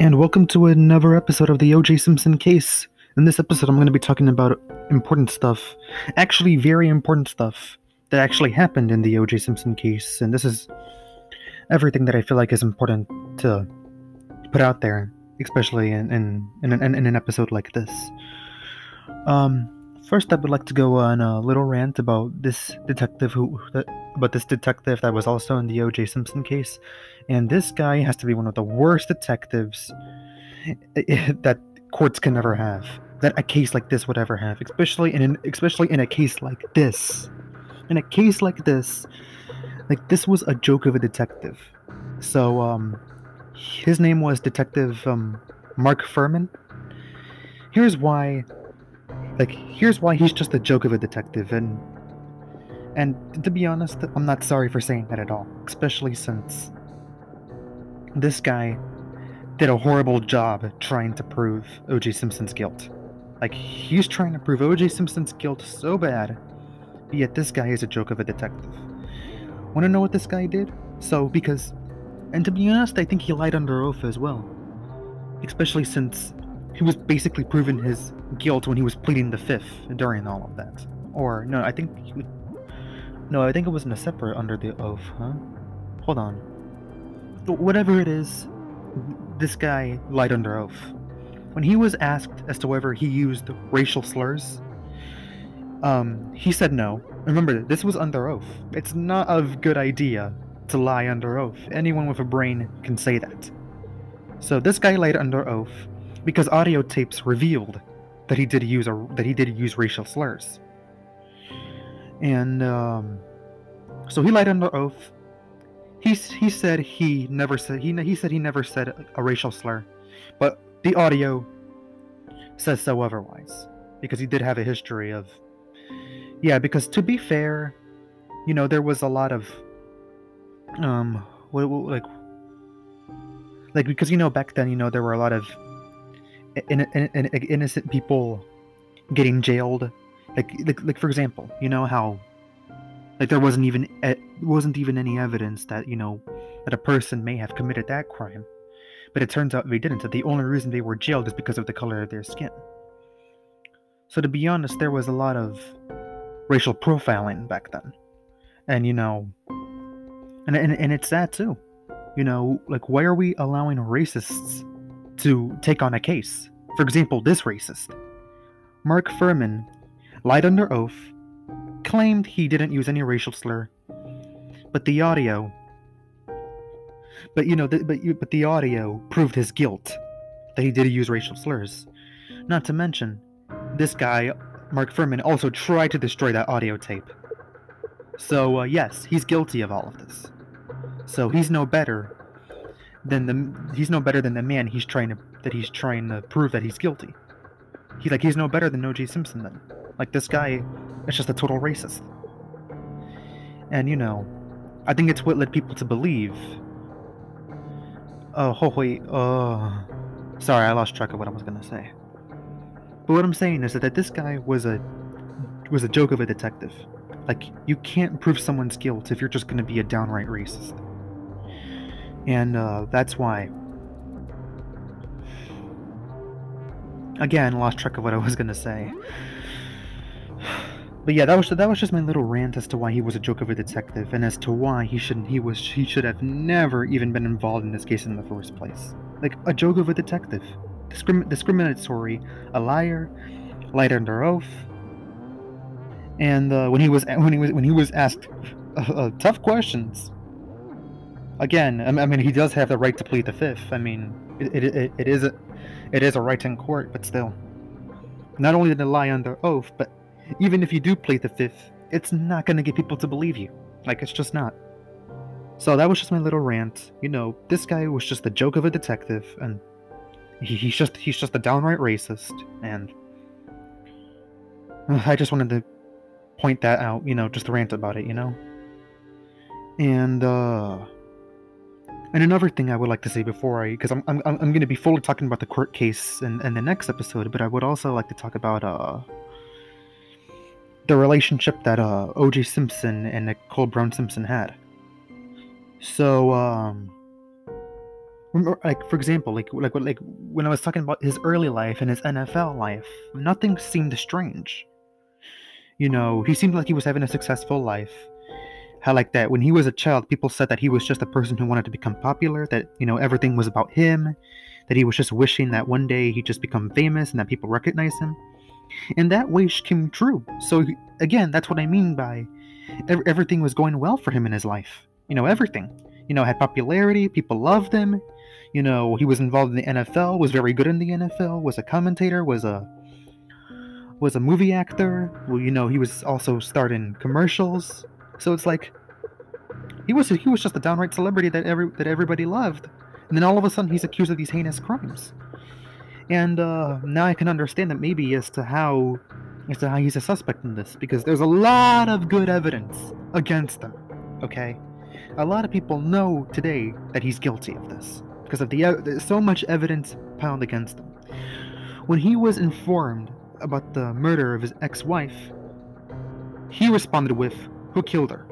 and welcome to another episode of the OJ Simpson case. In this episode, I'm going to be talking about important stuff, actually, very important stuff that actually happened in the OJ Simpson case, and this is everything that I feel like is important to put out there, especially in in, in, an, in an episode like this. Um, first, I would like to go on a little rant about this detective who about this detective that was also in the OJ Simpson case, and this guy has to be one of the worst detectives that courts can ever have. That a case like this would ever have, especially in an, especially in a case like this. In a case like this, like this was a joke of a detective. So um, his name was Detective um, Mark Fuhrman. Here's why, like here's why he's just a joke of a detective, and and to be honest, I'm not sorry for saying that at all, especially since this guy did a horrible job trying to prove O.J. Simpson's guilt. Like, he's trying to prove O.J. Simpson's guilt so bad, yet this guy is a joke of a detective. Want to know what this guy did? So, because, and to be honest, I think he lied under oath as well. Especially since he was basically proven his guilt when he was pleading the fifth during all of that. Or, no, I think he no, I think it wasn't a separate under the oath, huh? Hold on. Whatever it is, this guy lied under oath. When he was asked as to whether he used racial slurs, um, he said no. Remember, this was under oath. It's not a good idea to lie under oath. Anyone with a brain can say that. So this guy lied under oath because audio tapes revealed that he did use a that he did use racial slurs. And um, so he lied under oath. He he said he never said he he said he never said a racial slur, but the audio says so otherwise because he did have a history of yeah because to be fair you know there was a lot of um what, what, like like because you know back then you know there were a lot of in, in, in, innocent people getting jailed like, like like for example you know how like there wasn't even wasn't even any evidence that you know that a person may have committed that crime. But it turns out they didn't. That the only reason they were jailed is because of the color of their skin. So to be honest there was a lot of racial profiling back then. And you know and, and, and it's that too. You know like why are we allowing racists to take on a case? For example this racist. Mark fuhrman lied under oath claimed he didn't use any racial slur but the audio but you know the, but you, but the audio proved his guilt that he did use racial slurs not to mention this guy Mark Fuhrman, also tried to destroy that audio tape. So uh, yes, he's guilty of all of this. So he's no better than the he's no better than the man he's trying to that he's trying to prove that he's guilty. He like he's no better than O.J. Simpson then. Like this guy is just a total racist. And you know, I think it's what led people to believe. Oh, oh wait, oh. sorry, I lost track of what I was gonna say. But what I'm saying is that, this guy was a was a joke of a detective. Like you can't prove someone's guilt if you're just to be a downright racist. And uh, that's why. Again, lost track of what I was to say. But yeah, that was that was just my little rant as to why he was a joke of a detective, and as to why he shouldn't he was he should have never even been involved in this case in the first place. Like a joke of a detective discrim- discriminatory, a liar, lied under oath. And uh, when he was when he was when he was asked uh, uh, tough questions, again, I mean, he does have the right to plead the fifth. I mean, it, it, it, it is a it is a right in court, but still, not only did he lie under oath, but even if you do plead the fifth, it's not going to get people to believe you. Like it's just not. So that was just my little rant. You know, this guy was just a joke of a detective, and he, he's just he's just a downright racist, and I just wanted to point that out. You know, just rant about it. You know, and uh, and another thing I would like to say before I, because I'm I'm I'm going to be fully talking about the court case in, in the next episode, but I would also like to talk about uh the relationship that uh O.J. Simpson and Nicole Brown Simpson had. So um like for example, like like like when I was talking about his early life and his NFL life, nothing seemed strange. You know, he seemed like he was having a successful life. How like that when he was a child, people said that he was just a person who wanted to become popular, that you know everything was about him, that he was just wishing that one day he'd just become famous and that people recognize him. And that wish came true. So again, that's what I mean by everything was going well for him in his life. You know, everything. You know, had popularity, people loved him, you know, he was involved in the NFL, was very good in the NFL, was a commentator, was a was a movie actor. Well, you know, he was also starred in commercials. So it's like he was he was just a downright celebrity that every that everybody loved. And then all of a sudden he's accused of these heinous crimes. And uh, now I can understand that maybe as to how as to how he's a suspect in this, because there's a lot of good evidence against him. Okay? A lot of people know today that he's guilty of this because of the so much evidence piled against him. When he was informed about the murder of his ex-wife, he responded with, "Who killed her?"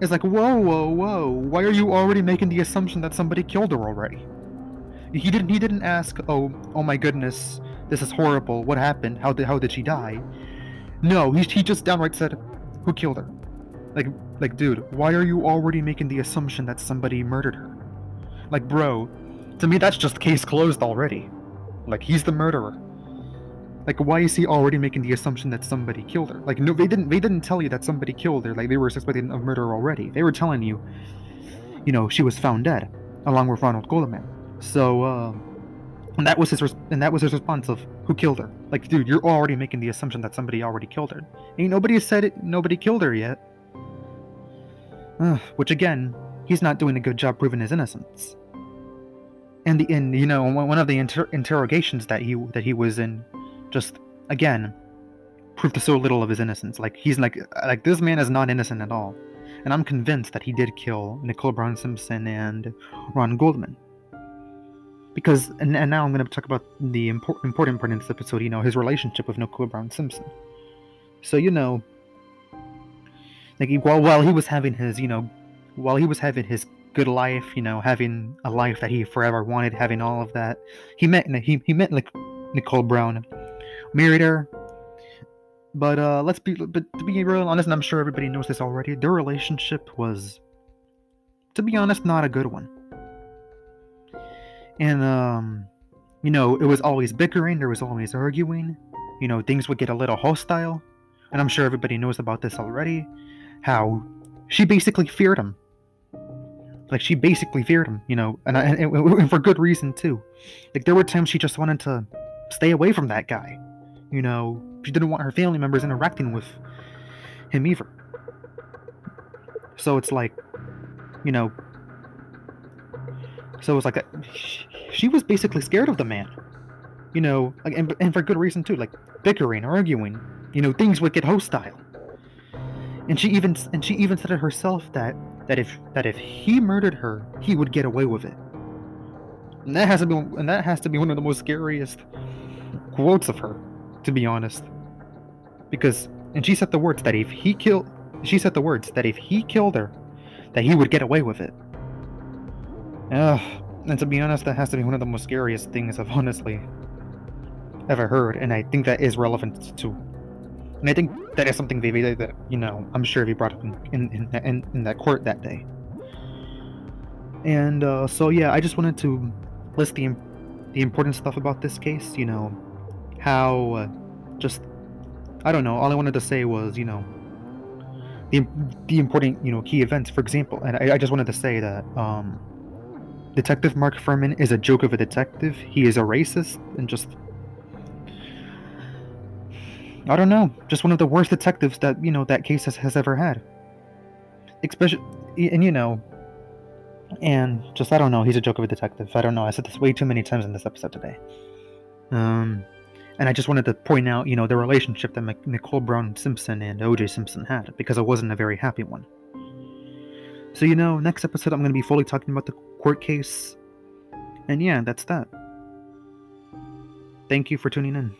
It's like, whoa, whoa, whoa! Why are you already making the assumption that somebody killed her already? He didn't. He didn't ask, "Oh, oh my goodness, this is horrible. What happened? How did how did she die?" No, he he just downright said, "Who killed her?" Like, like, dude, why are you already making the assumption that somebody murdered her? Like, bro, to me that's just case closed already. Like, he's the murderer. Like, why is he already making the assumption that somebody killed her? Like, no, they didn't. They didn't tell you that somebody killed her. Like, they were suspecting of murder already. They were telling you, you know, she was found dead, along with Ronald Goldman. So, uh, and that was his res- and that was his response of who killed her. Like, dude, you're already making the assumption that somebody already killed her. Ain't nobody said it. Nobody killed her yet. which again, he's not doing a good job proving his innocence. And the in you know one of the inter- interrogations that he that he was in, just again, proved so little of his innocence. Like he's like like this man is not innocent at all, and I'm convinced that he did kill Nicole Brown Simpson and Ron Goldman. Because and, and now I'm going to talk about the important important part in this episode. You know his relationship with Nicole Brown Simpson. So you know, like while while he was having his you know while he was having his good life, you know, having a life that he forever wanted, having all of that, he met he he met like Nicole Brown, married her. But uh, let's be but to be real honest, and I'm sure everybody knows this already. Their relationship was, to be honest, not a good one. And um, you know, it was always bickering. There was always arguing. You know, things would get a little hostile. And I'm sure everybody knows about this already. How she basically feared him. Like she basically feared him, you know, and, and, and for good reason too. Like there were times she just wanted to stay away from that guy. You know, she didn't want her family members interacting with him either. So it's like, you know, so it was like she was basically scared of the man. You know, and, and for good reason too. Like bickering, arguing. You know, things would get hostile and she even and she even said it herself that that if that if he murdered her, he would get away with it. And that has to be and that has to be one of the most scariest quotes of her, to be honest. Because and she said the words that if he killed she said the words that if he killed her, that he would get away with it. Ugh. And to be honest, that has to be one of the most scariest things I've honestly ever heard, and I think that is relevant to and I think that is something they, that you know I'm sure he brought up in in, in, in that court that day. And uh, so yeah, I just wanted to list the the important stuff about this case. You know, how uh, just I don't know. All I wanted to say was you know the the important you know key events. For example, and I, I just wanted to say that um, Detective Mark Fuhrman is a joke of a detective. He is a racist and just I don't know, just one of the worst detectives that you know that case has, has ever had. Especially, and you know, and just I don't know, he's a joke of a detective. I don't know. I said this way too many times in this episode today. Um, and I just wanted to point out, you know, the relationship that Nicole Brown Simpson and O.J. Simpson had because it wasn't a very happy one. So you know, next episode I'm going to be fully talking about the court case, and yeah, that's that. Thank you for tuning in.